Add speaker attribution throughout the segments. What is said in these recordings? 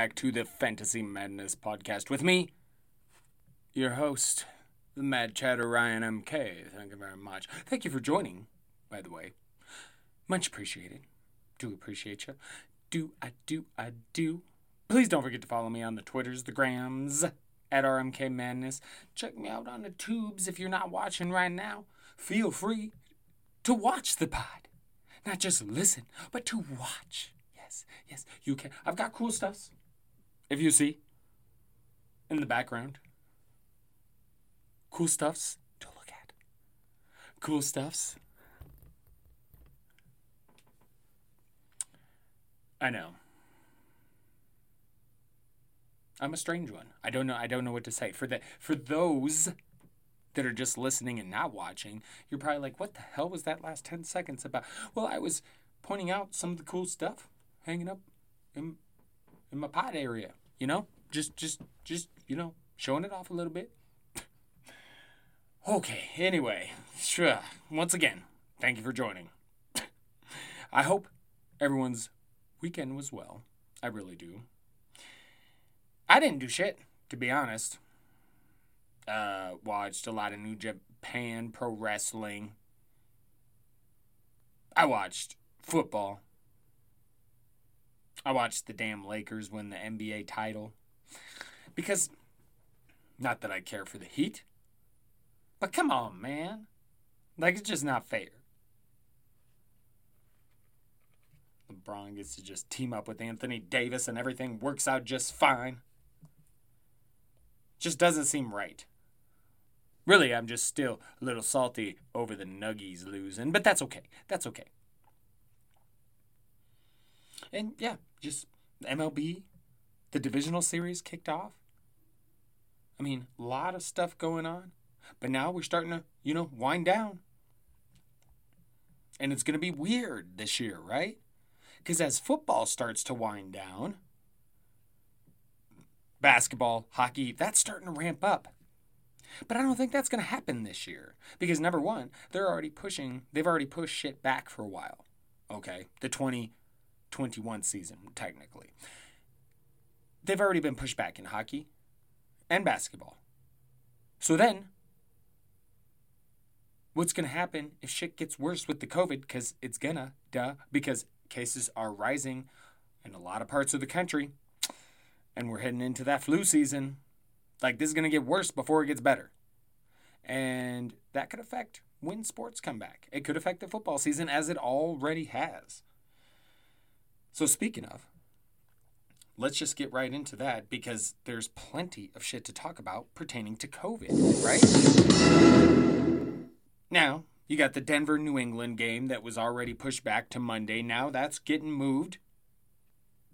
Speaker 1: back to the Fantasy Madness podcast with me, your host, the Mad Chatter Ryan MK. Thank you very much. Thank you for joining, by the way. Much appreciated. Do appreciate you. Do I do I do. Please don't forget to follow me on the Twitters, the Grams, at RMK Madness. Check me out on the tubes if you're not watching right now. Feel free to watch the pod. Not just listen, but to watch. Yes, yes, you can. I've got cool stuffs. If you see in the background, cool stuffs to look at. Cool stuffs. I know. I'm a strange one. I don't know. I don't know what to say for the for those that are just listening and not watching, you're probably like, what the hell was that last 10 seconds about? Well, I was pointing out some of the cool stuff hanging up in, in my pod area, you know? Just, just, just, you know, showing it off a little bit. okay, anyway, sure. Once again, thank you for joining. I hope everyone's weekend was well. I really do. I didn't do shit, to be honest uh, watched a lot of New Japan Pro Wrestling. I watched football. I watched the damn Lakers win the NBA title. Because, not that I care for the Heat, but come on, man. Like, it's just not fair. LeBron gets to just team up with Anthony Davis and everything works out just fine. Just doesn't seem right. Really, I'm just still a little salty over the Nuggies losing, but that's okay. That's okay. And yeah, just MLB, the divisional series kicked off. I mean, a lot of stuff going on, but now we're starting to, you know, wind down. And it's going to be weird this year, right? Because as football starts to wind down, basketball, hockey, that's starting to ramp up. But I don't think that's going to happen this year because number one, they're already pushing, they've already pushed shit back for a while. Okay, the 2021 season, technically. They've already been pushed back in hockey and basketball. So then, what's going to happen if shit gets worse with the COVID? Because it's gonna, duh, because cases are rising in a lot of parts of the country and we're heading into that flu season. Like this is going to get worse before it gets better. And that could affect when sports come back. It could affect the football season as it already has. So speaking of, let's just get right into that because there's plenty of shit to talk about pertaining to COVID, right? Now, you got the Denver New England game that was already pushed back to Monday. Now that's getting moved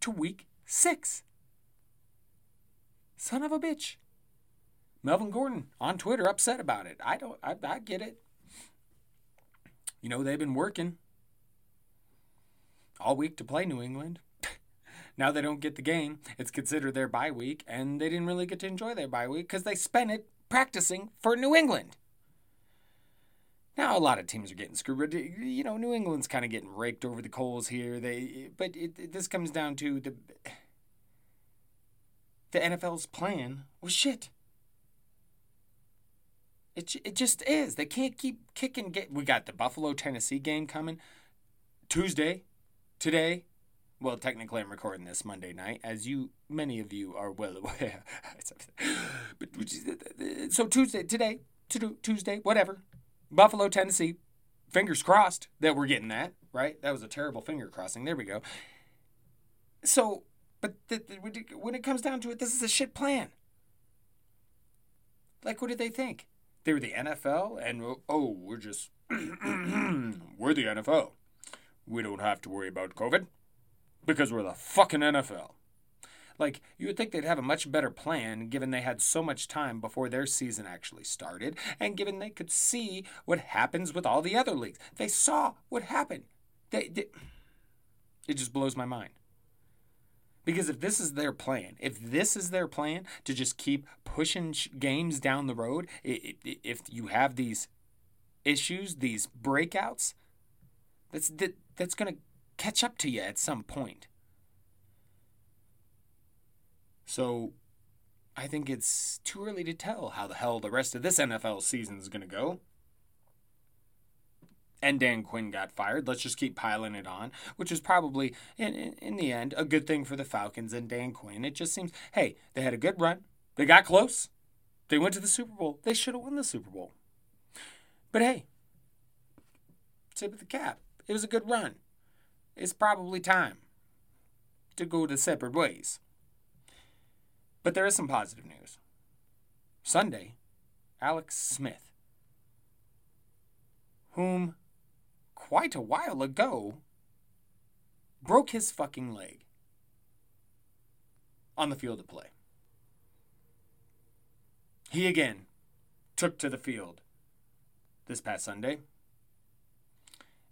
Speaker 1: to week six. Son of a bitch. Melvin Gordon on Twitter upset about it. I don't. I, I get it. You know they've been working all week to play New England. now they don't get the game. It's considered their bye week, and they didn't really get to enjoy their bye week because they spent it practicing for New England. Now a lot of teams are getting screwed. You know, New England's kind of getting raked over the coals here. They, but it, it, this comes down to the the NFL's plan was shit. It, it just is. They can't keep kicking. Get we got the Buffalo Tennessee game coming Tuesday, today. Well, technically, I'm recording this Monday night, as you many of you are well aware. but so Tuesday, today, to Tuesday, whatever. Buffalo, Tennessee. Fingers crossed that we're getting that right. That was a terrible finger crossing. There we go. So, but the, the, when it comes down to it, this is a shit plan. Like, what did they think? They were the NFL, and oh, we're just we're the NFL. We don't have to worry about COVID because we're the fucking NFL. Like, you would think they'd have a much better plan given they had so much time before their season actually started, and given they could see what happens with all the other leagues. They saw what happened. They, they, it just blows my mind. Because if this is their plan, if this is their plan to just keep pushing games down the road, if you have these issues, these breakouts, that's that, that's going to catch up to you at some point. So I think it's too early to tell how the hell the rest of this NFL season is going to go. And Dan Quinn got fired. Let's just keep piling it on, which is probably, in, in, in the end, a good thing for the Falcons and Dan Quinn. It just seems, hey, they had a good run. They got close. They went to the Super Bowl. They should have won the Super Bowl. But hey, tip of the cap. It was a good run. It's probably time to go to separate ways. But there is some positive news. Sunday, Alex Smith, whom quite a while ago broke his fucking leg on the field of play. He again took to the field this past Sunday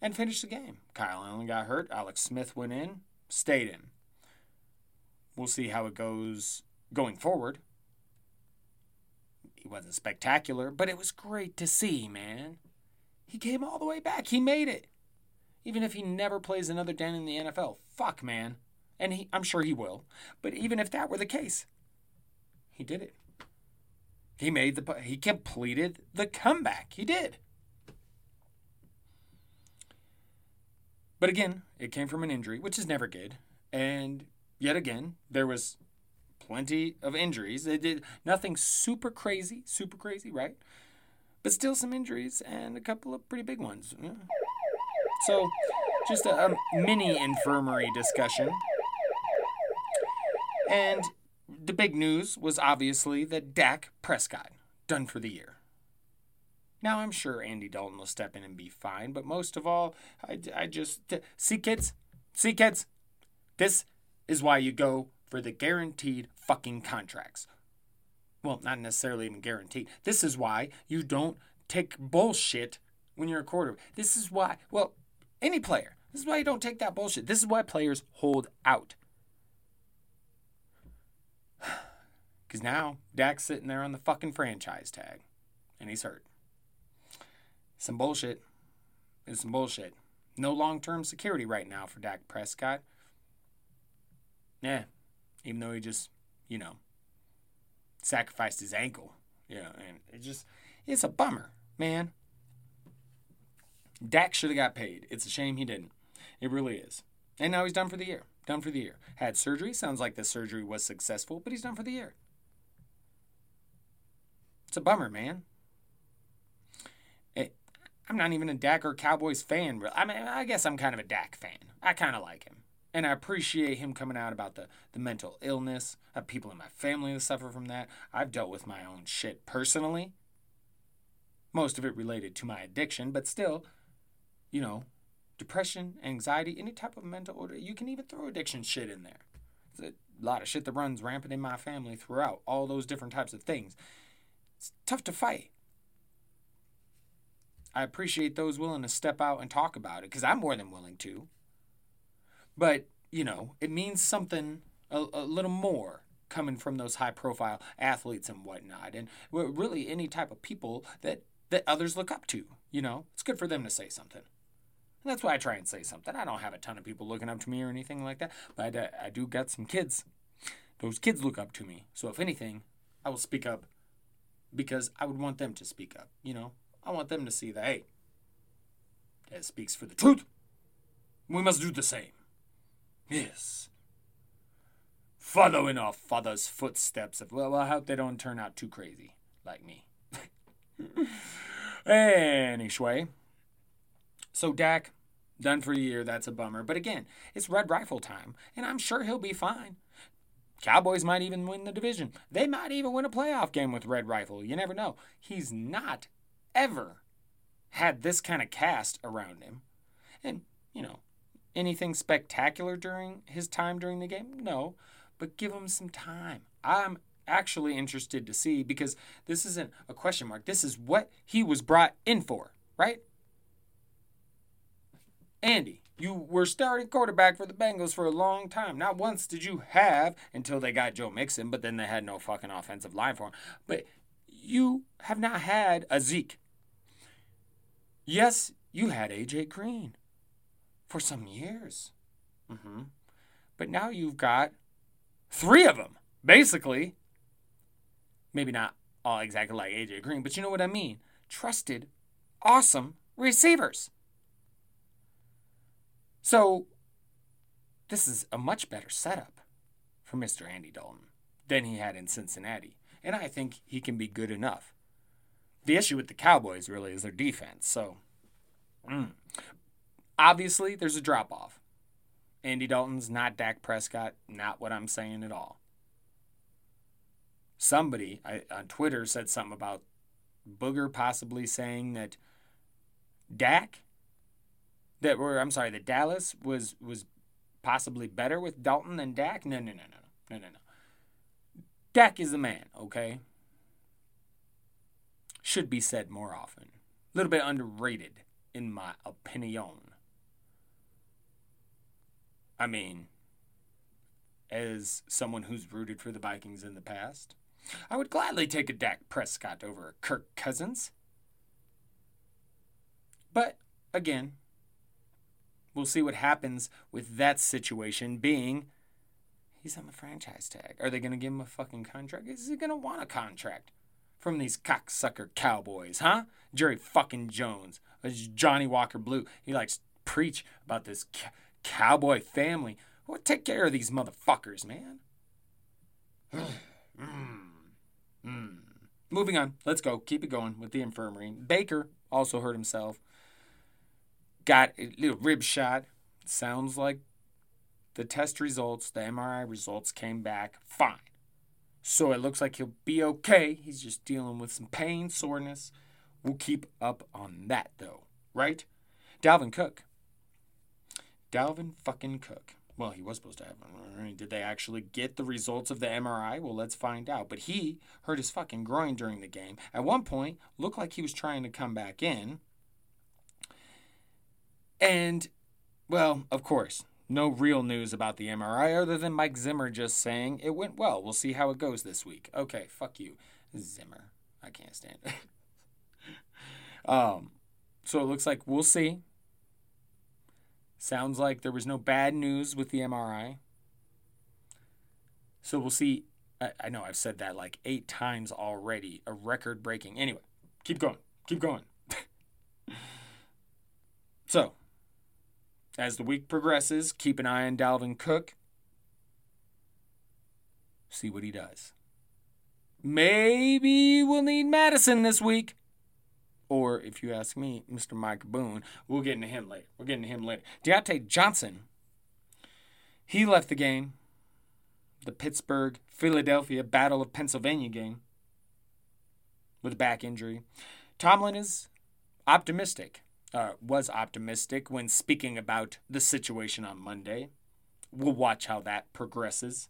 Speaker 1: and finished the game. Kyle Allen got hurt. Alex Smith went in, stayed in. We'll see how it goes going forward. He wasn't spectacular, but it was great to see, man. He came all the way back. He made it. Even if he never plays another down in the NFL. Fuck, man. And he, I'm sure he will. But even if that were the case, he did it. He made the he completed the comeback. He did. But again, it came from an injury, which is never good. And yet again, there was plenty of injuries. It did nothing super crazy, super crazy, right? But still some injuries and a couple of pretty big ones. So, just a, a mini infirmary discussion. And the big news was obviously that Dak Prescott done for the year. Now I'm sure Andy Dalton will step in and be fine, but most of all, I, I just see kids, see kids. This is why you go for the guaranteed fucking contracts. Well, not necessarily even guaranteed. This is why you don't take bullshit when you're a quarterback. This is why, well, any player. This is why you don't take that bullshit. This is why players hold out. Because now Dak's sitting there on the fucking franchise tag and he's hurt. Some bullshit. It's some bullshit. No long term security right now for Dak Prescott. Yeah, even though he just, you know, sacrificed his ankle. Yeah, and it just, it's a bummer, man. Dak should have got paid. It's a shame he didn't. It really is. And now he's done for the year. Done for the year. Had surgery. Sounds like the surgery was successful, but he's done for the year. It's a bummer, man. I'm not even a Dak or Cowboys fan. I mean, I guess I'm kind of a Dak fan. I kind of like him. And I appreciate him coming out about the, the mental illness. I have people in my family that suffer from that. I've dealt with my own shit personally. Most of it related to my addiction, but still, you know, depression, anxiety, any type of mental order. You can even throw addiction shit in there. There's a lot of shit that runs rampant in my family throughout, all those different types of things. It's tough to fight. I appreciate those willing to step out and talk about it because I'm more than willing to. But, you know, it means something a, a little more coming from those high profile athletes and whatnot. And really any type of people that, that others look up to. You know, it's good for them to say something. And that's why I try and say something. I don't have a ton of people looking up to me or anything like that, but I, I do got some kids. Those kids look up to me. So if anything, I will speak up because I would want them to speak up. You know, I want them to see that, hey, Dad speaks for the truth. We must do the same. Yes. Follow in our father's footsteps. Of, well, I hope they don't turn out too crazy like me. anyway, so Dak, done for a year. That's a bummer. But again, it's red rifle time, and I'm sure he'll be fine. Cowboys might even win the division. They might even win a playoff game with Red Rifle. You never know. He's not ever had this kind of cast around him. And, you know, anything spectacular during his time during the game? No, but give him some time. I'm actually interested to see because this isn't a question mark. This is what he was brought in for, right? Andy, you were starting quarterback for the Bengals for a long time. Not once did you have until they got Joe Mixon, but then they had no fucking offensive line for him. But you have not had a Zeke. Yes, you had AJ Green for some years. Mm-hmm. But now you've got three of them. Basically, maybe not all exactly like AJ Green, but you know what I mean. Trusted, awesome receivers. So, this is a much better setup for Mr. Andy Dalton than he had in Cincinnati. And I think he can be good enough. The issue with the Cowboys really is their defense. So, mm. obviously, there's a drop off. Andy Dalton's not Dak Prescott, not what I'm saying at all. Somebody I, on Twitter said something about Booger possibly saying that Dak, that were I'm sorry, that Dallas was was possibly better with Dalton than Dak. No, no, no, no, no, no, no. Dak is the man, okay? Should be said more often. A little bit underrated, in my opinion. I mean, as someone who's rooted for the Vikings in the past, I would gladly take a Dak Prescott over a Kirk Cousins. But again, we'll see what happens with that situation being he's on the franchise tag. Are they going to give him a fucking contract? Is he going to want a contract from these cocksucker cowboys, huh? Jerry fucking Jones, Johnnie Walker Blue. He likes preach about this cowboy family. Well, take care of these motherfuckers, man. mm. Mm. Moving on. Let's go. Keep it going with the infirmary. Baker also hurt himself. Got a little rib shot. Sounds like the test results, the MRI results came back fine. So it looks like he'll be okay. He's just dealing with some pain, soreness. We'll keep up on that though, right? Dalvin Cook. Dalvin fucking Cook. Well, he was supposed to have one. Did they actually get the results of the MRI? Well, let's find out. But he hurt his fucking groin during the game. At one point, looked like he was trying to come back in. And, well, of course, no real news about the MRI other than Mike Zimmer just saying it went well. We'll see how it goes this week. Okay, fuck you, Zimmer. I can't stand it. um, so it looks like we'll see. Sounds like there was no bad news with the MRI. So we'll see. I, I know I've said that like eight times already, a record breaking. Anyway, keep going. Keep going. so, as the week progresses, keep an eye on Dalvin Cook. See what he does. Maybe we'll need Madison this week. Or if you ask me, Mr. Mike Boone, we'll get into him later. We're getting to him later. Diontae Johnson, he left the game. The Pittsburgh Philadelphia Battle of Pennsylvania game with a back injury. Tomlin is optimistic, uh, was optimistic when speaking about the situation on Monday. We'll watch how that progresses.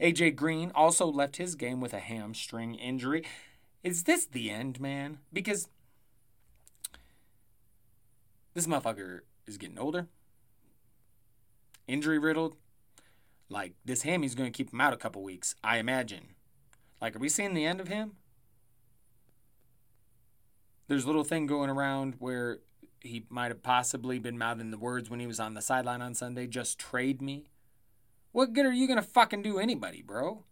Speaker 1: AJ Green also left his game with a hamstring injury. Is this the end, man? Because this motherfucker is getting older, injury riddled. Like, this hammy's going to keep him out a couple weeks, I imagine. Like, are we seeing the end of him? There's a little thing going around where he might have possibly been mouthing the words when he was on the sideline on Sunday just trade me. What good are you going to fucking do anybody, bro?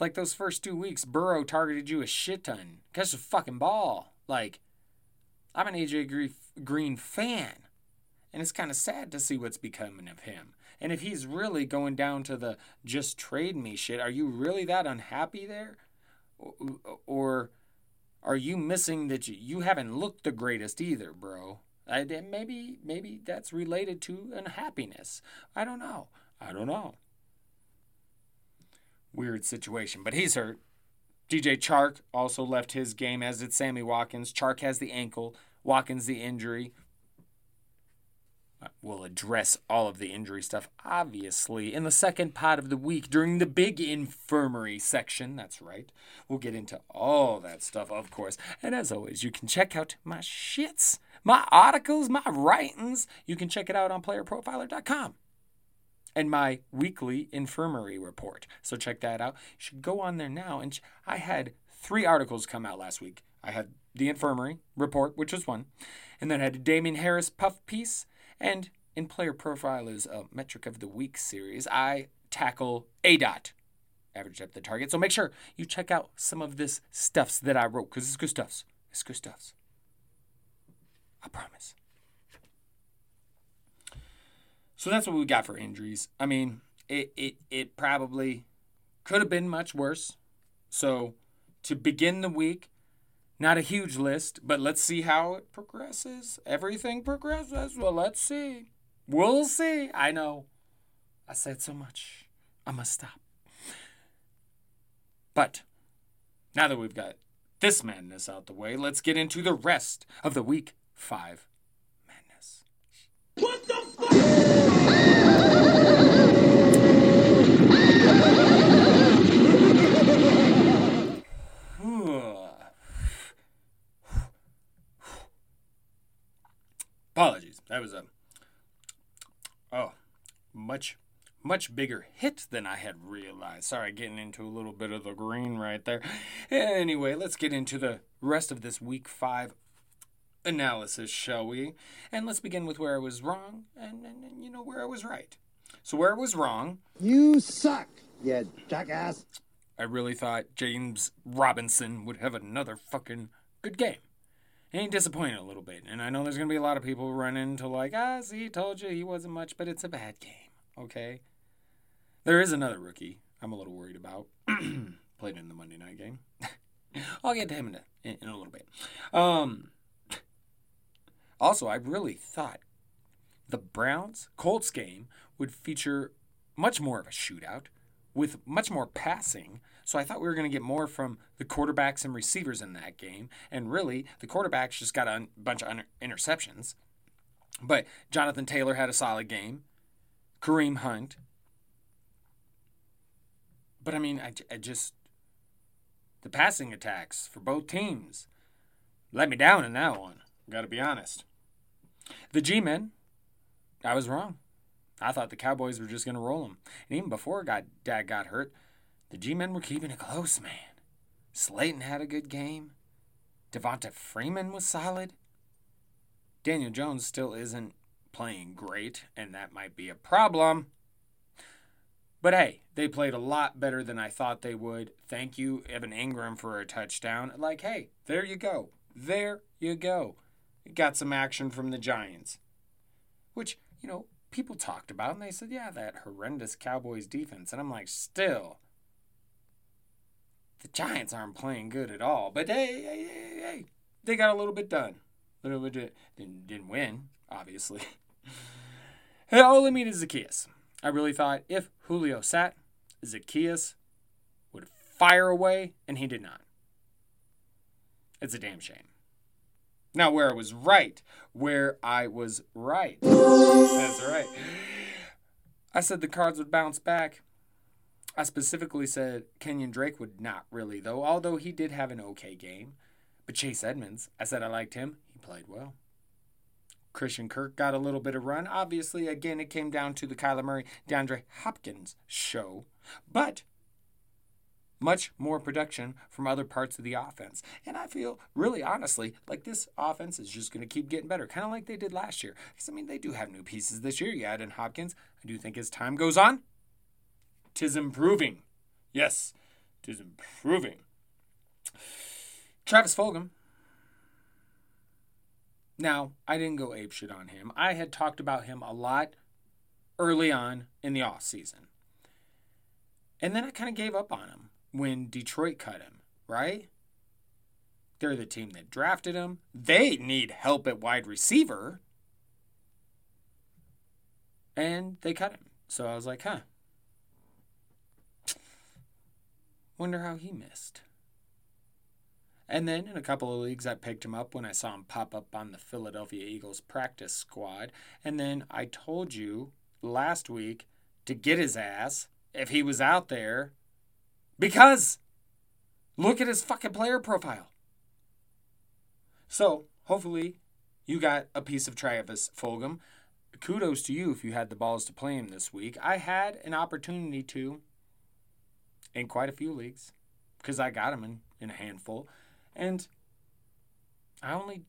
Speaker 1: Like those first two weeks, Burrow targeted you a shit ton. Catch the fucking ball. Like, I'm an AJ Green fan, and it's kind of sad to see what's becoming of him. And if he's really going down to the just trade me shit, are you really that unhappy there? Or are you missing that you, you haven't looked the greatest either, bro? I, maybe maybe that's related to unhappiness. I don't know. I don't know. Weird situation, but he's hurt. DJ Chark also left his game, as did Sammy Watkins. Chark has the ankle. Watkins the injury. We'll address all of the injury stuff, obviously, in the second part of the week during the big infirmary section. That's right. We'll get into all that stuff, of course. And as always, you can check out my shits, my articles, my writings. You can check it out on playerprofiler.com and my weekly infirmary report. So check that out. You should go on there now. And I had three articles come out last week. I had the infirmary report, which was one, and then I had a Damien Harris puff piece, and in Player Profiler's uh, Metric of the Week series, I tackle A dot average depth of target. So make sure you check out some of this stuffs that I wrote because it's good stuffs. It's good stuffs. I promise. So that's what we got for injuries. I mean, it it, it probably could have been much worse. So to begin the week, not a huge list, but let's see how it progresses. Everything progresses. Well, let's see. We'll see. I know. I said so much. I must stop. But now that we've got this madness out the way, let's get into the rest of the week five Apologies. That was a oh much much bigger hit than I had realized. Sorry, getting into a little bit of the green right there. Anyway, let's get into the rest of this week five analysis, shall we? And let's begin with where I was wrong and, and, and you know where I was right. So where I was wrong,
Speaker 2: you suck, you jackass.
Speaker 1: I really thought James Robinson would have another fucking good game. He disappointed a little bit. And I know there's to be a lot of people running to like, ah, see, told you he wasn't much, but it's a bad game. Okay? There is another rookie I'm a little worried about. Played in the Monday night game. I'll get to him in a, in a little bit. Um, also, I really thought the Browns Colts game would feature much more of a shootout with much more passing. So I thought we were going to get more from the quarterbacks and receivers in that game. And really, the quarterbacks just got a bunch of interceptions. But Jonathan Taylor had a solid game. Kareem Hunt. But I mean, I, I just. The passing attacks for both teams let me down in that one. Got to be honest. The G Men, I was wrong. I thought the Cowboys were just going to roll them. And even before got, Dak got hurt, the G men were keeping it close, man. Slayton had a good game. Devonta Freeman was solid. Daniel Jones still isn't playing great, and that might be a problem. But hey, they played a lot better than I thought they would. Thank you, Evan Engram, for a touchdown. Like, hey, there you go. There you go. Got some action from the Giants. Which, you know, people talked about, and they said, yeah, that horrendous Cowboys defense. And I'm like, still, the Giants aren't playing good at all. But hey, hey, hey, hey they got a little bit done. A little bit didn't, didn't win, obviously. hey, all I mean is Zaccheaus. I really thought if Julio sat, Zaccheaus would fire away, and he did not. It's a damn shame. Now, where I was right, where I was right. That's right. I said the cards would bounce back. I specifically said Kenyon Drake would not really, though, although he did have an okay game. But Chase Edmonds, I said I liked him. He played well. Christian Kirk got a little bit of run. Obviously, again, it came down to the Kyler Murray, DeAndre Hopkins show. But much more production from other parts of the offense. And I feel really honestly like this offense is just going to keep getting better, kind of like they did last year. Because, I mean, they do have new pieces this year. You add in Hopkins. I do think as time goes on, tis improving. Yes, tis improving. Travis Fulgham. Now, I didn't go ape shit on him. I had talked about him a lot early on in the off season. And then I kind of gave up on him when Detroit cut him, right? They're the team that drafted him. They need help at wide receiver. And they cut him. So I was like, huh. Wonder how he missed. And then in a couple of leagues, I picked him up when I saw him pop up on the Philadelphia Eagles practice squad. And then I told you last week to get his ass if he was out there because look at his fucking player profile. So hopefully you got a piece of Travis Fulgham. Kudos to you if you had the balls to play him this week. I had an opportunity to in quite a few leagues because I got him in, in a handful. And I only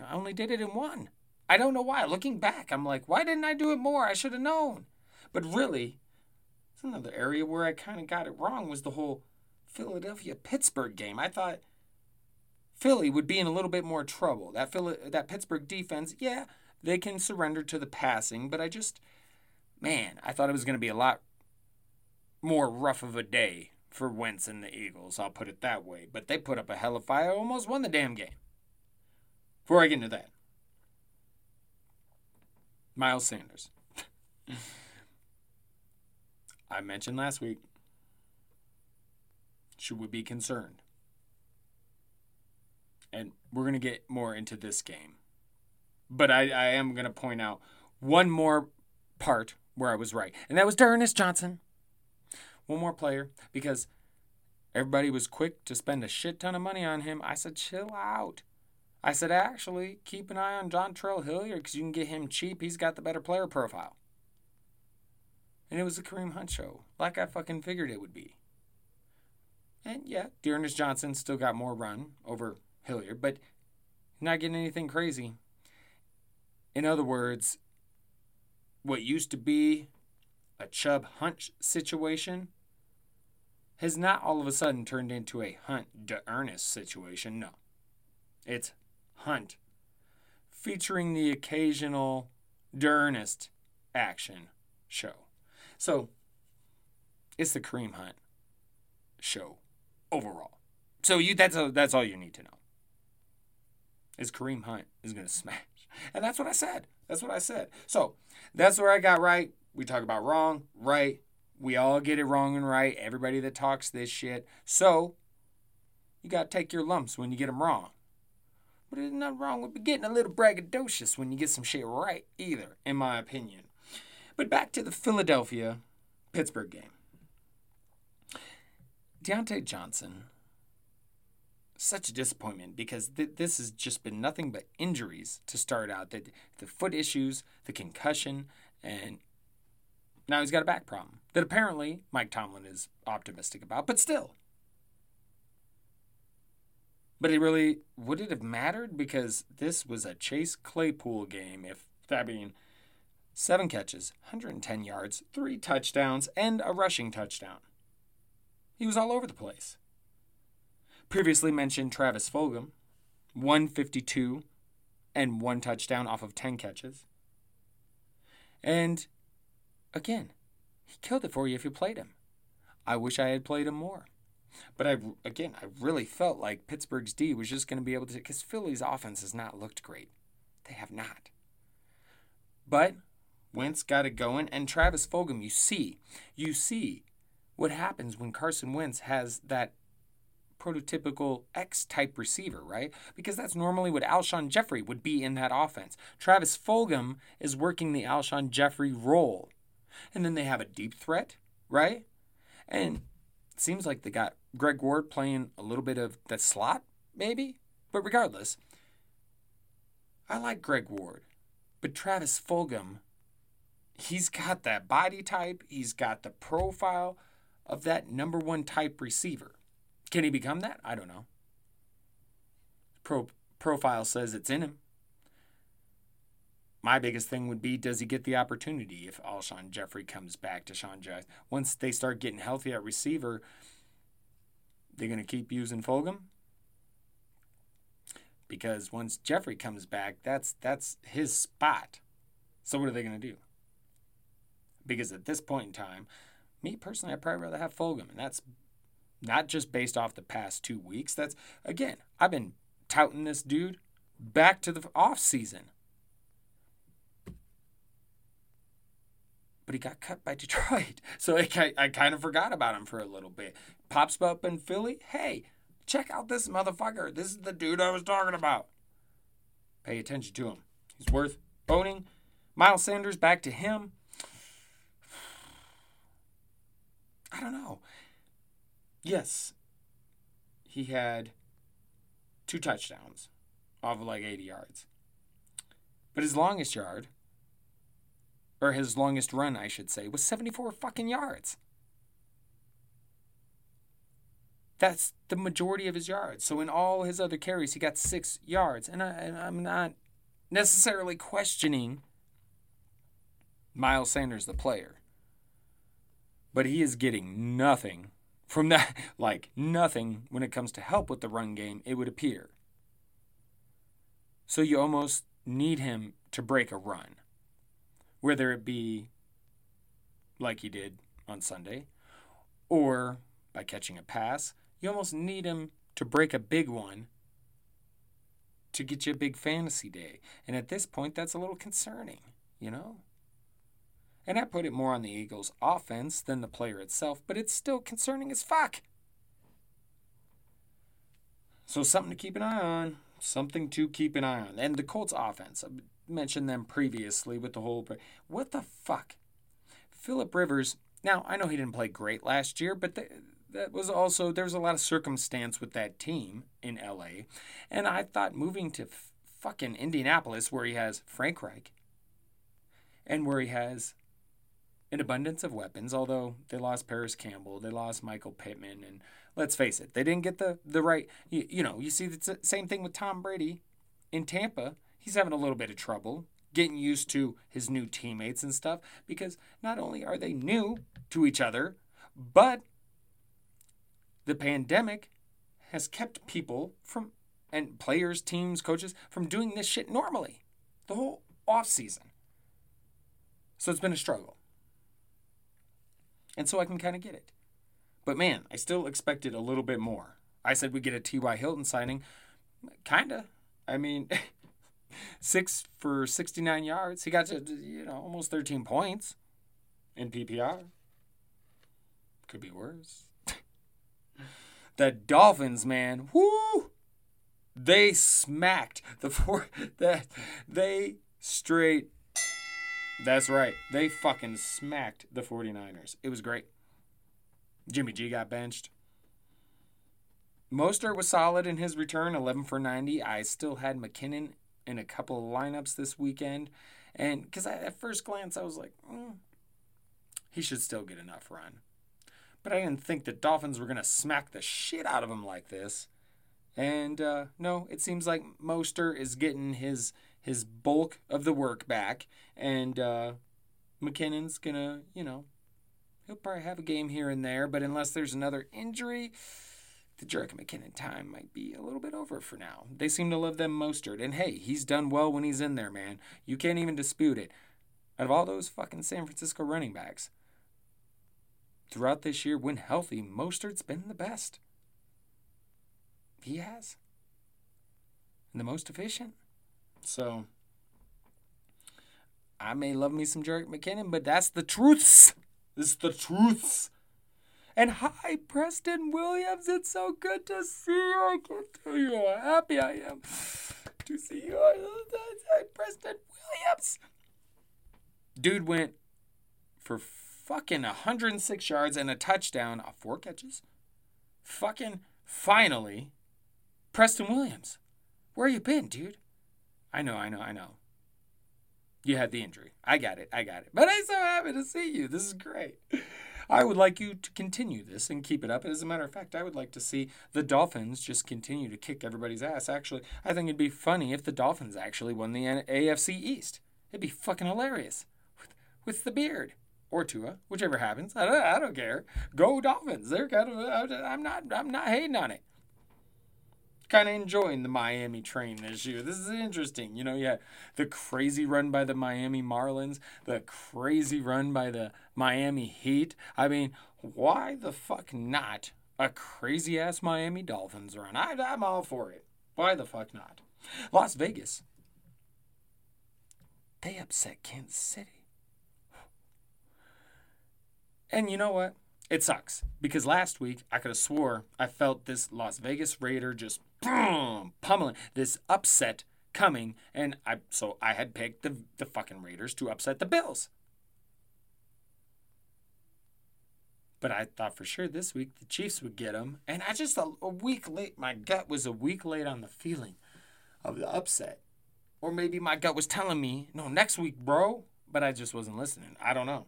Speaker 1: I only did it in one. I don't know why. Looking back, I'm like, why didn't I do it more? I should have known. But really, another area where I kind of got it wrong was the whole Philadelphia Pittsburgh game. I thought Philly would be in a little bit more trouble. That Philly, that Pittsburgh defense, yeah, they can surrender to the passing, but I just man, I thought it was going to be a lot more rough of a day for Wentz and the Eagles. I'll put it that way. But they put up a hell of a fight. Almost won the damn game. Before I get into that, Miles Sanders. I mentioned last week. Should we be concerned? And we're going to get more into this game. But I, I am going to point out one more part where I was right. And that was D'Ernest Johnson. One more player because everybody was quick to spend a shit ton of money on him. I said, chill out. I said, actually, keep an eye on Dontrell Hilliard because you can get him cheap. He's got the better player profile. And it was a Kareem Hunt show, like I fucking figured it would be. And yeah, D'Ernest Johnson still got more run over Hilliard, but not getting anything crazy. In other words, what used to be a Chubb Hunt situation has not all of a sudden turned into a Hunt D'Ernest situation. No. It's Hunt featuring the occasional D'Ernest action show. So it's the Kareem Hunt show overall. So you that's a, that's all you need to know. Is Kareem Hunt is to smash. And that's what I said. That's what I said. So that's where I got right. We talk about wrong, right. We all get it wrong and right. Everybody that talks this shit. So you got to take your lumps when you get them wrong. But there's nothing wrong with getting a little braggadocious when you get some shit right either, in my opinion. But back to the Philadelphia Pittsburgh game. Diontae Johnson such a disappointment because th- this has just been nothing but injuries to start out. The, the foot issues, the concussion, and now he's got a back problem that apparently Mike Tomlin is optimistic about, but still. But it really would it have mattered because this was a Chase Claypool game if that being seven catches, 110 yards, three touchdowns, and a rushing touchdown. He was all over the place previously mentioned Travis Fulgham, 152 and one touchdown off of 10 catches. And again, he killed it for you if you played him. I wish I had played him more. But I again, I really felt like Pittsburgh's D was just going to be able to cuz Philly's offense has not looked great. They have not. But Wentz got it going and Travis Fulgham, you see, you see what happens when Carson Wentz has that prototypical X type receiver, right? Because that's normally what Alshon Jeffery would be in that offense. Travis Fulgham is working the Alshon Jeffery role. And then they have a deep threat, right? And it seems like they got Greg Ward playing a little bit of the slot, maybe. But regardless, I like Greg Ward. But Travis Fulgham, he's got that body type, he's got the profile of that number one type receiver. Can he become that? I don't know. Pro profile says it's in him. My biggest thing would be does he get the opportunity if Alshon Jeffery comes back DeSean Jackson? Once they start getting healthy at receiver, they're going to keep using Fulgham? Because once Jeffery comes back, that's that's his spot. So what are they going to do? Because at this point in time, me personally, I'd probably rather have Fulgham, and that's not just based off the past two weeks. That's, again, I've been touting this dude back to the off season. But he got cut by Detroit. So I, I kind of forgot about him for a little bit. Pops up in Philly. Hey, check out this motherfucker. This is the dude I was talking about. Pay attention to him. He's worth owning. Miles Sanders, back to him. I don't know. Yes, he had two touchdowns off of like 80 yards. But his longest yard, or his longest run, I should say, was 74 fucking yards. That's the majority of his yards. So in all his other carries, he got six yards. And, I, and I'm not necessarily questioning Miles Sanders, the player. But he is getting nothing from that, like nothing when it comes to help with the run game, it would appear. So you almost need him to break a run, whether it be like he did on Sunday or by catching a pass. You almost need him to break a big one to get you a big fantasy day. And at this point, that's a little concerning, you know? And I put it more on the Eagles' offense than the player itself, but it's still concerning as fuck. So, something to keep an eye on. Something to keep an eye on. And the Colts' offense, I mentioned them previously with the whole. What the fuck? Philip Rivers, now I know he didn't play great last year, but the, that was also, there was a lot of circumstance with that team in LA. And I thought moving to f- fucking Indianapolis, where he has Frank Reich, and where he has an abundance of weapons, although they lost Parris Campbell, they lost Michael Pittman, and let's face it, they didn't get the, the right, you, you know, you see the same thing with Tom Brady in Tampa. He's having a little bit of trouble getting used to his new teammates and stuff because not only are they new to each other, but the pandemic has kept people from and players, teams, coaches from doing this shit normally the whole off season. So it's been a struggle. And so I can kind of get it. But man, I still expected a little bit more. I said we'd get a T.Y. Hilton signing. Kinda. I mean, six for 69 yards. He got to, you know, almost 13 points in PPR. Could be worse. the Dolphins, man, whoo! They smacked the four. That they straight that's right. They fucking smacked the 49ers. It was great. Jimmy G got benched. Mostert was solid in his return, 11 for 90. I still had McKinnon in a couple of lineups this weekend. And because at first glance, I was like, mm, he should still get enough run. But I didn't think the Dolphins were going to smack the shit out of him like this. And uh, no, it seems like Mostert is getting his his bulk of the work back, and uh, McKinnon's gonna, you know, he'll probably have a game here and there, but unless there's another injury, the Jerick McKinnon time might be a little bit over for now. They seem to love them Mostert, and hey, he's done well when he's in there, man. You can't even dispute it. Out of all those fucking San Francisco running backs, throughout this year, when healthy, Mostert's been the best. He has. And the most efficient. So I may love me some Jerick McKinnon, but that's the truths. It's the truths. And hi, Preston Williams. It's so good to see you. I can't tell you how happy I am to see you. Hi, Preston Williams. Dude went for fucking 106 yards and a touchdown off four catches. Fucking finally, Preston Williams. Where you been, dude? I know, I know, I know. You had the injury. I got it. I got it. But I'm so happy to see you. This is great. I would like you to continue this and keep it up. As a matter of fact, I would like to see the Dolphins just continue to kick everybody's ass. Actually, I think it'd be funny if the Dolphins actually won the AFC East. It'd be fucking hilarious with, with the beard or Tua, whichever happens. I don't, I don't care. Go Dolphins. They're kind of. I'm not. I'm not hating on it kind of enjoying the Miami train this year. This is interesting. You know, yeah, the crazy run by the Miami Marlins, the crazy run by the Miami Heat. I mean, why the fuck not a crazy ass Miami Dolphins run? I, I'm all for it. Why the fuck not? Las Vegas. They upset Kansas City. And you know what? It sucks because last week I could have swore I felt this Las Vegas Raider just boom, pummeling this upset coming, and I so I had picked the the fucking Raiders to upset the Bills. But I thought for sure this week the Chiefs would get them, and I just a, a week late. My gut was a week late on the feeling of the upset, or maybe my gut was telling me no next week, bro. But I just wasn't listening. I don't know.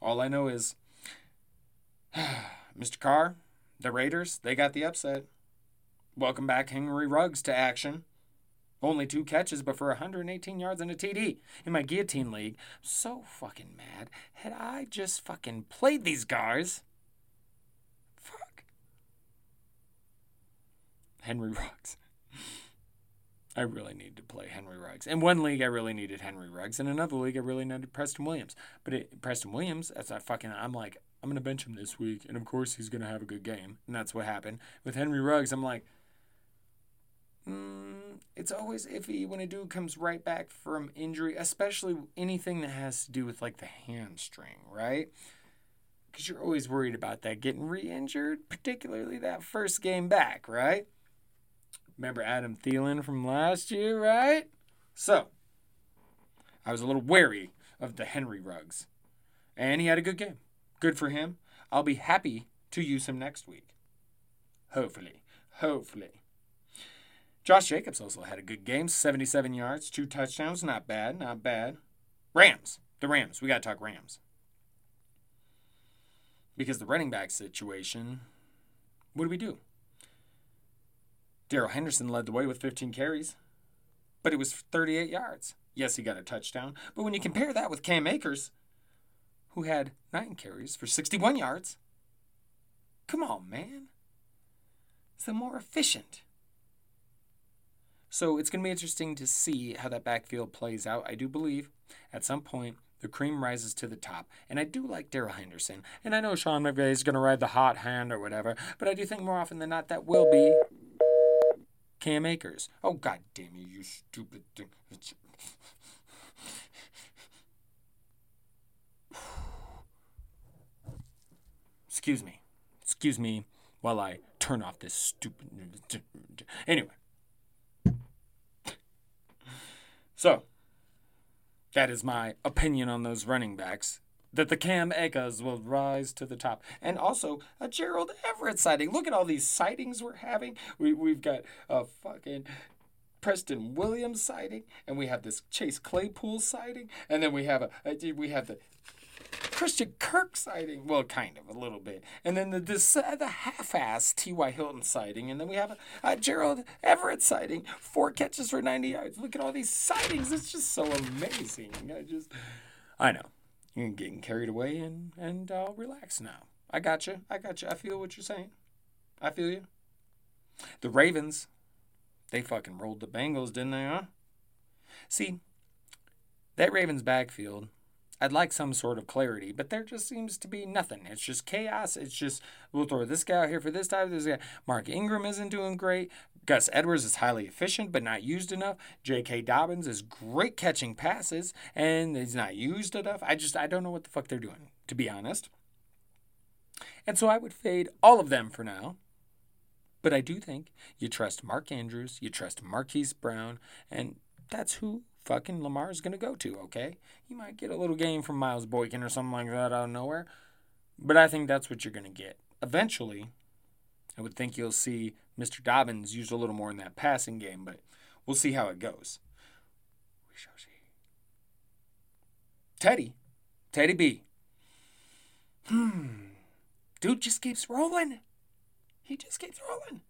Speaker 1: All I know is Mr. Carr, the Raiders, they got the upset. Welcome back Henry Ruggs to action. Only two catches, but for 118 yards and a TD in my guillotine league. So fucking mad. Had I just fucking played these guys. Fuck. Henry Ruggs. I really need to play Henry Ruggs. In one league, I really needed Henry Ruggs. In another league, I really needed Preston Williams. But it, Preston Williams, as I fucking, I'm like, I'm gonna bench him this week, and of course he's gonna have a good game, and that's what happened with Henry Ruggs. I'm like, mm, it's always iffy when a dude comes right back from injury, especially anything that has to do with like the hamstring, right? Because you're always worried about that getting re-injured, particularly that first game back, right? Remember Adam Thielen from last year, right? So, I was a little wary of the Henry Ruggs. And he had a good game. Good for him. I'll be happy to use him next week. Hopefully. Hopefully. Josh Jacobs also had a good game 77 yards, two touchdowns. Not bad, not bad. Rams. The Rams. We got to talk Rams. Because the running back situation, what do we do? Darrell Henderson led the way with 15 carries, but it was 38 yards. Yes, he got a touchdown, but when you compare that with Cam Akers, who had nine carries for 61 yards, come on, man. It's more efficient. So it's going to be interesting to see how that backfield plays out. I do believe at some point the cream rises to the top. And I do like Darrell Henderson. And I know Sean McVay is going to ride the hot hand or whatever, but I do think more often than not that will be Cam Akers. Oh, god damn you, you stupid thing. Excuse me. Excuse me while I turn off this stupid. Anyway. So, that is my opinion on those running backs that the Cam Akers will rise to the top. And also a Gerald Everett sighting. Look at all these sightings we're having. We, we've got a fucking Preston Williams sighting, and we have this Chase Claypool sighting, and then we have a, a we have the Christian Kirk sighting. Well, kind of a little bit, and then the uh, the half-ass T.Y. Hilton sighting, and then we have a, a Gerald Everett sighting. Four catches for 90 yards. Look at all these sightings. It's just so amazing. I just, I know. You're getting carried away, and and I'll relax now. I got you. I got you. I feel what you're saying. I feel you. The Ravens, they fucking rolled the Bengals, didn't they, huh? See, that Ravens backfield, I'd like some sort of clarity, but there just seems to be nothing. It's just chaos. It's just we'll throw this guy out here for this time. This guy. Mark Ingram isn't doing great. Gus Edwards is highly efficient but not used enough. J.K. Dobbins is great catching passes and he's not used enough. I just I don't know what the fuck they're doing, to be honest. And so I would fade all of them for now. But I do think you trust Mark Andrews, you trust Marquise Brown, and that's who fucking Lamar is going to go to, okay? You might get a little game from Miles Boykin or something like that out of nowhere, but I think that's what you're going to get. Eventually, I would think you'll see Mr. Dobbins used a little more in that passing game, but we'll see how it goes. We shall see. Teddy. Teddy B. Hmm. Dude just keeps rolling. He just keeps rolling.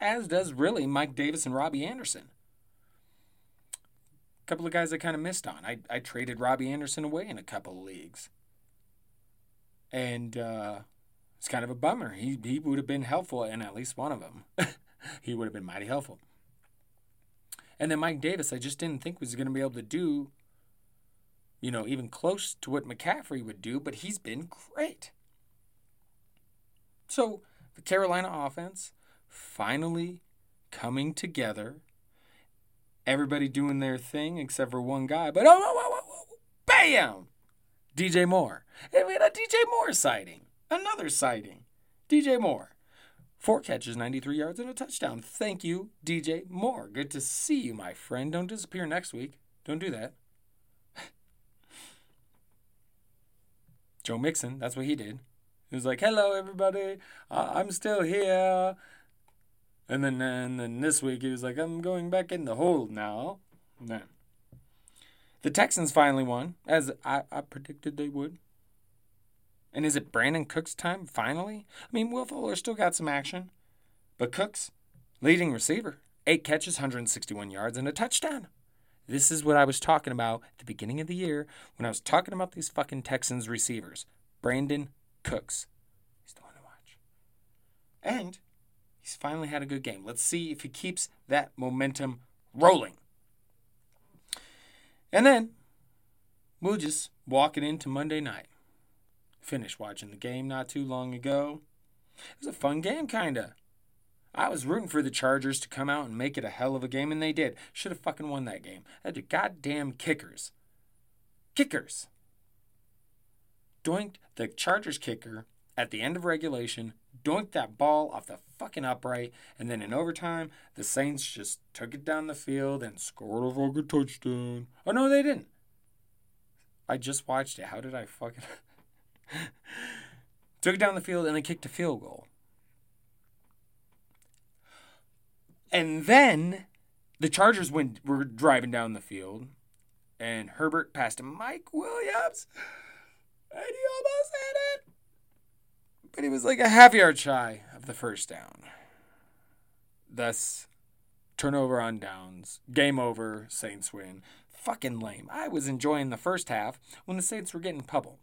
Speaker 1: As does really Mike Davis and Robbie Anderson. Couple of guys I kind of missed on. I, I traded Robbie Anderson away in a couple of leagues. And uh, it's kind of a bummer. He, he would have been helpful in at least one of them. he would have been mighty helpful. And then Mike Davis, I just didn't think was going to be able to do, you know, even close to what McCaffrey would do, but he's been great. So the Carolina offense finally coming together. Everybody doing their thing except for one guy. But oh, oh, oh, oh, oh bam! DJ Moore. And we had a DJ Moore sighting. Another sighting. DJ Moore. Four catches, 93 yards, and a touchdown. Thank you, DJ Moore. Good to see you, my friend. Don't disappear next week. Don't do that. Joe Mixon, that's what he did. He was like, "Hello, everybody. Uh, I'm still here." And then, and then this week he was like, "I'm going back in the hole now." No. The Texans finally won, as I, I predicted they would. And is it Brandin Cooks' time finally? I mean, Will Fuller still got some action, but Cooks, leading receiver, Eight catches, 161 yards, and a touchdown. This is what I was talking about at the beginning of the year when I was talking about these fucking Texans receivers. Brandin Cooks. He's the one to watch. And he's finally had a good game. Let's see if he keeps that momentum rolling. And then we'll just walk it into Monday night. Finished watching the game not too long ago. It was a fun game, kinda. I was rooting for the Chargers to come out and make it a hell of a game, and they did. Should have fucking won that game. Had the goddamn kickers. Kickers. Doinked the Chargers kicker at the end of regulation, doinked that ball off the fucking upright, and then in overtime, the Saints just took it down the field and scored a fucking touchdown. Oh no, they didn't. I just watched it. How did I fucking took it down the field and then kicked a field goal? And then the Chargers went were driving down the field, and Herbert passed to Mike Williams, and he almost had it, but he was like a half yard shy of the first down. Thus, turnover on downs, game over, Saints win. Fucking lame. I was enjoying the first half when the Saints were getting pummeled,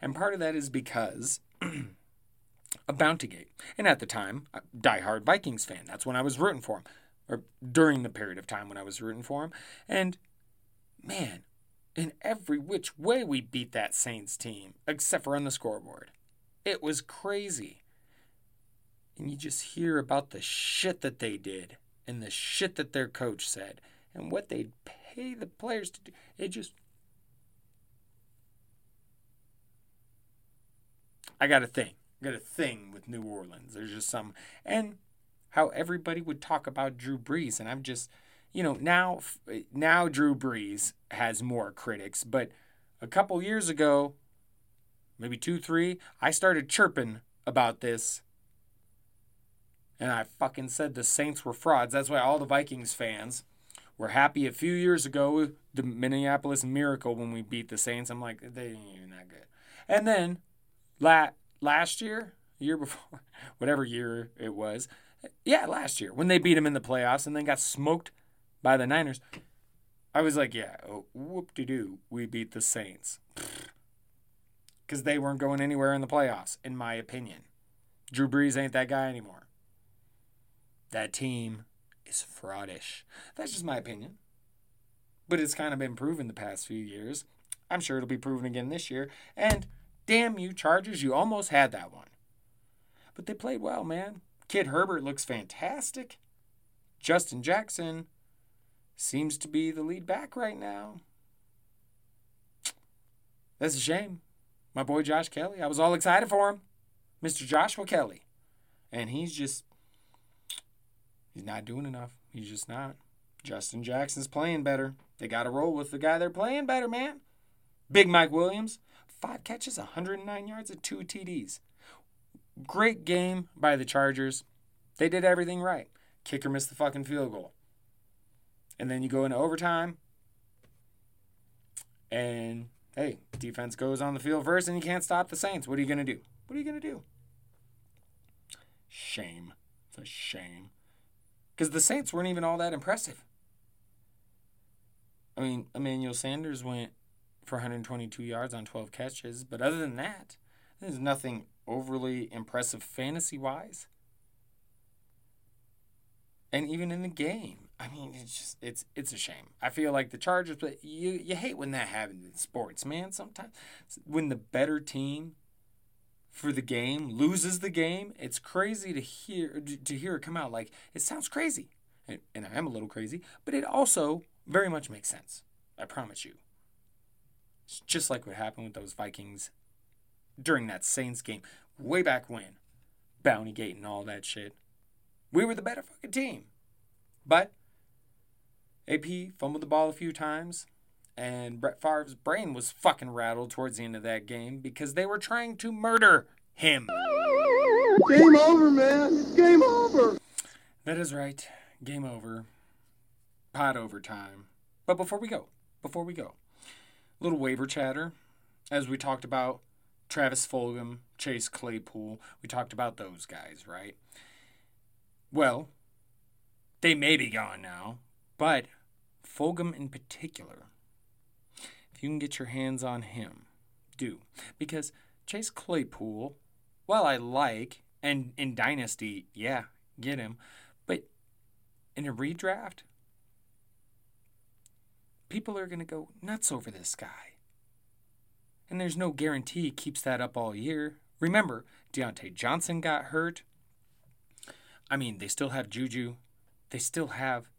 Speaker 1: and part of that is because. a bounty gate. And at the time, diehard Vikings fan. That's when I was rooting for him, or during the period of time when I was rooting for him. And man, in every which way we beat that Saints team, except for on the scoreboard. It was crazy. And you just hear about the shit that they did and the shit that their coach said and what they'd pay the players to do. It just. I got a thing I got a thing with New Orleans. There's just some and how everybody would talk about Drew Brees, and I'm just, you know, now now Drew Brees has more critics, but a couple years ago, maybe two, three, I started chirping about this. And I fucking said the Saints were frauds. That's why all the Vikings fans were happy a few years ago, the Minneapolis Miracle, when we beat the Saints. I'm like, they ain't even that good. And then, la- last year, year before, whatever year it was. Yeah, last year when they beat them in the playoffs and then got smoked by the Niners. I was like, yeah, whoop de doo, we beat the Saints. Because they weren't going anywhere in the playoffs, in my opinion. Drew Brees ain't that guy anymore. That team is fraudish. That's just my opinion. But it's kind of been proven the past few years. I'm sure it'll be proven again this year. And Damn you, Chargers, you almost had that one. But they played well, man. Kid Herbert looks fantastic. Justin Jackson seems to be the lead back right now. That's a shame. My boy Josh Kelley. I was all excited for him. Mr. Joshua Kelley. And he's just, he's not doing enough. He's just not. Justin Jackson's playing better. They got to roll with the guy they're playing better, man. Big Mike Williams, Five catches, 109 yards, and two TDs. Great game by the Chargers. They did everything right. Kicker missed the fucking field goal. And then you go into overtime. And hey, defense goes on the field first and you can't stop the Saints. What are you going to do? What are you going to do? Shame. It's a shame. Because the Saints weren't even all that impressive. I mean, Emmanuel Sanders went for 122 yards on 12 catches. But other than that, there's nothing overly impressive fantasy wise. And even in the game, I mean, it's just it's it's a shame. I feel like the Chargers, but you you hate when that happens in sports, man. Sometimes when the better team for the game loses the game, it's crazy to hear to hear it come out. Like it sounds crazy, and, and I am a little crazy, but it also very much makes sense. I promise you. It's just like what happened with those Vikings during that Saints game way back when. Bounty Gate and all that shit. We were the better fucking team. But AP fumbled the ball a few times, and Brett Favre's brain was fucking rattled towards the end of that game because they were trying to murder him.
Speaker 2: Game over, man. It's game over.
Speaker 1: That is right. Game over. Pot overtime. But before we go, before we go, little waiver chatter, as we talked about Travis Fulgham, Chase Claypool. We talked about those guys, right? Well, they may be gone now, but Fulgham in particular, if you can get your hands on him, do. Because Chase Claypool, while I like, and in Dynasty, yeah, get him, but in a redraft, people are going to go nuts over this guy. And there's no guarantee he keeps that up all year. Remember, Diontae Johnson got hurt. I mean, they still have Juju. They still have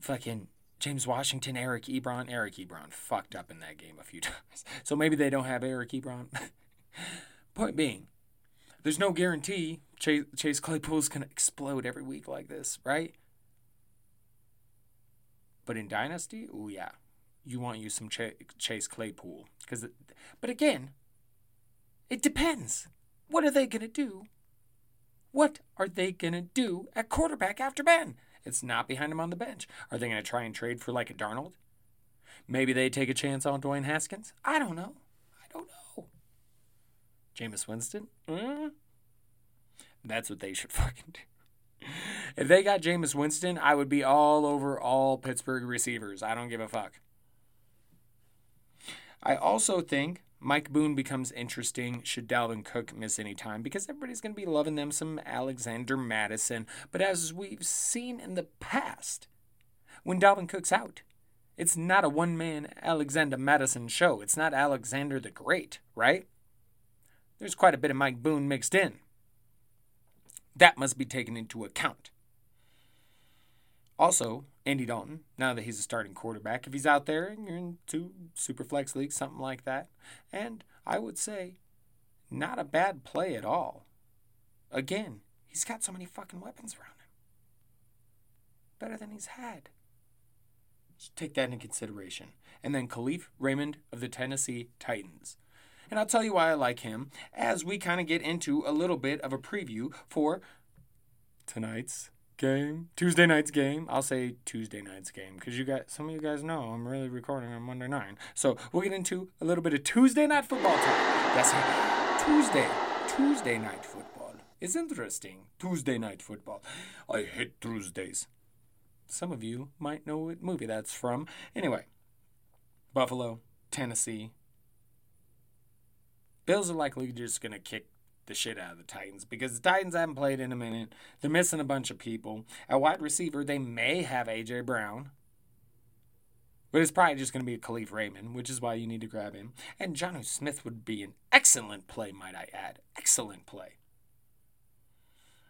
Speaker 1: fucking James Washington, Eric Ebron. Eric Ebron fucked up in that game a few times. So maybe they don't have Eric Ebron. Point being, there's no guarantee Chase, Chase Claypool's going to explode every week like this, right? But in Dynasty, oh yeah, you want you some Ch- Chase Claypool. Cause, but again, it depends. What are they going to do? What are they going to do at quarterback after Ben? It's not behind him on the bench. Are they going to try and trade for like a Darnold? Maybe they take a chance on Dwayne Haskins? I don't know. I don't know. Jameis Winston? Mm. That's what they should fucking do. If they got Jameis Winston, I would be all over all Pittsburgh receivers. I don't give a fuck. I also think Mike Boone becomes interesting should Dalvin Cook miss any time because everybody's going to be loving them some Alexander Mattison. But as we've seen in the past, when Dalvin Cook's out, it's not a one man Alexander Mattison show. It's not Alexander the Great, right? There's quite a bit of Mike Boone mixed in. That must be taken into account. Also, Andy Dalton, now that he's a starting quarterback, if he's out there and you're in two super flex leagues, something like that, and I would say not a bad play at all. Again, he's got so many fucking weapons around him. Better than he's had. Take that into consideration. And then Kalif Raymond of the Tennessee Titans. And I'll tell you why I like him as we kind of get into a little bit of a preview for tonight's game, Tuesday night's game. I'll say Tuesday night's game because you guys, some of you guys know I'm really recording on Monday night. So we'll get into a little bit of Tuesday night football time. That's it. Tuesday, Tuesday night football is interesting. Tuesday night football. I hate Tuesdays. Some of you might know what movie that's from. Anyway, Buffalo, Tennessee. Bills are likely just going to kick the shit out of the Titans because the Titans haven't played in a minute. They're missing a bunch of people. At wide receiver, they may have A.J. Brown. But it's probably just going to be a Kalif Raymond, which is why you need to grab him. And Jonnu Smith would be an excellent play, might I add. Excellent play.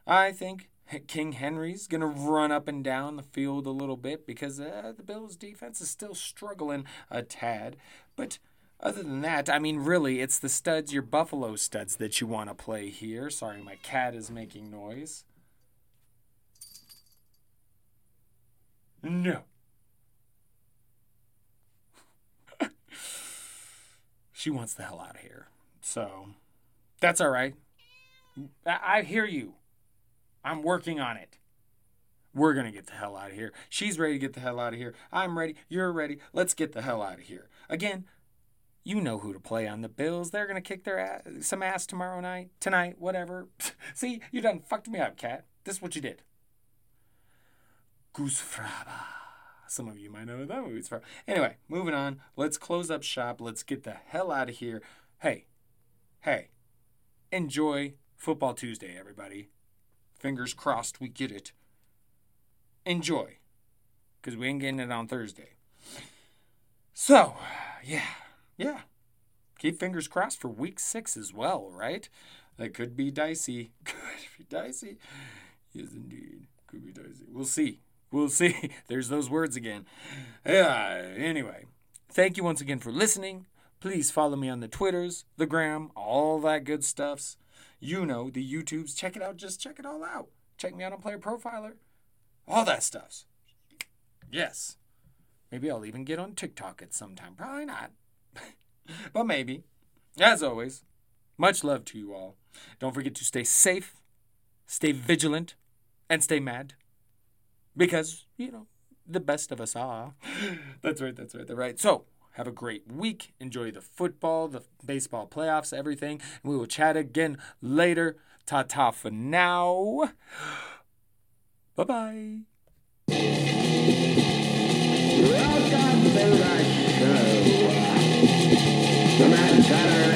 Speaker 1: I think King Henry's going to run up and down the field a little bit because uh, the Bills' defense is still struggling a tad. But other than that, I mean, really, it's the studs, your Buffalo studs, that you want to play here. Sorry, my cat is making noise. No. she wants the hell out of here. So, that's all right. I, I hear you. I'm working on it. We're going to get the hell out of here. She's ready to get the hell out of here. I'm ready. You're ready. Let's get the hell out of here. Again, you know who to play on the Bills. They're going to kick their ass, some ass tomorrow night, tonight, whatever. See, you done fucked me up, cat. This is what you did. Goose Fraba. Some of you might know what that movie's from. Anyway, moving on. Let's close up shop. Let's get the hell out of here. Hey, hey, enjoy Football Tuesday, everybody. Fingers crossed we get it. Enjoy. Because we ain't getting it on Thursday. So, yeah. Yeah. Keep fingers crossed for week six as well, right? That could be dicey. Could be dicey. Yes, indeed. Could be dicey. We'll see. We'll see. There's those words again. Yeah. Anyway, thank you once again for listening. Please follow me on the Twitters, the Gram, all that good stuffs. You know, the YouTubes. Check it out. Just check it all out. Check me out on Player Profiler. All that stuffs. Yes. Maybe I'll even get on TikTok at some time. Probably not. but maybe. As always, much love to you all. Don't forget to stay safe, stay vigilant, and stay mad. Because, you know, the best of us are. that's right, that's right, that's right. So, have a great week. Enjoy the football, the baseball playoffs, everything. And we will chat again later. Ta ta for now. Bye bye.
Speaker 2: Welcome to the show. Chatter